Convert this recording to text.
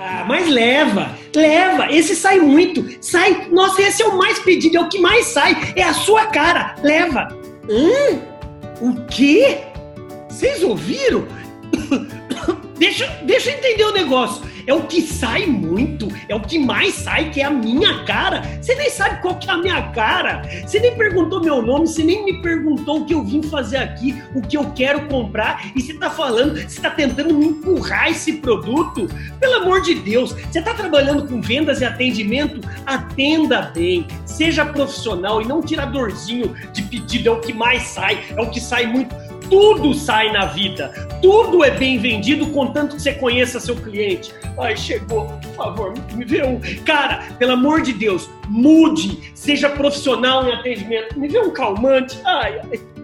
Ah, mas leva, leva. Esse sai muito. Sai. Nossa, esse é o mais pedido, é o que mais sai. É a sua cara. Leva. Hum? O quê? Vocês ouviram? deixa, deixa eu entender o negócio é o que sai muito, é o que mais sai, que é a minha cara. Você nem sabe qual que é a minha cara. Você nem perguntou meu nome, você nem me perguntou o que eu vim fazer aqui, o que eu quero comprar, e você tá falando, você tá tentando me empurrar esse produto. Pelo amor de Deus, você tá trabalhando com vendas e atendimento? Atenda bem, seja profissional e não tiradorzinho de pedido, é o que mais sai, é o que sai muito tudo sai na vida. Tudo é bem vendido, contanto que você conheça seu cliente. Ai, chegou, por favor, me vê um. Cara, pelo amor de Deus, mude, seja profissional em atendimento. Me vê um calmante. Ai, ai.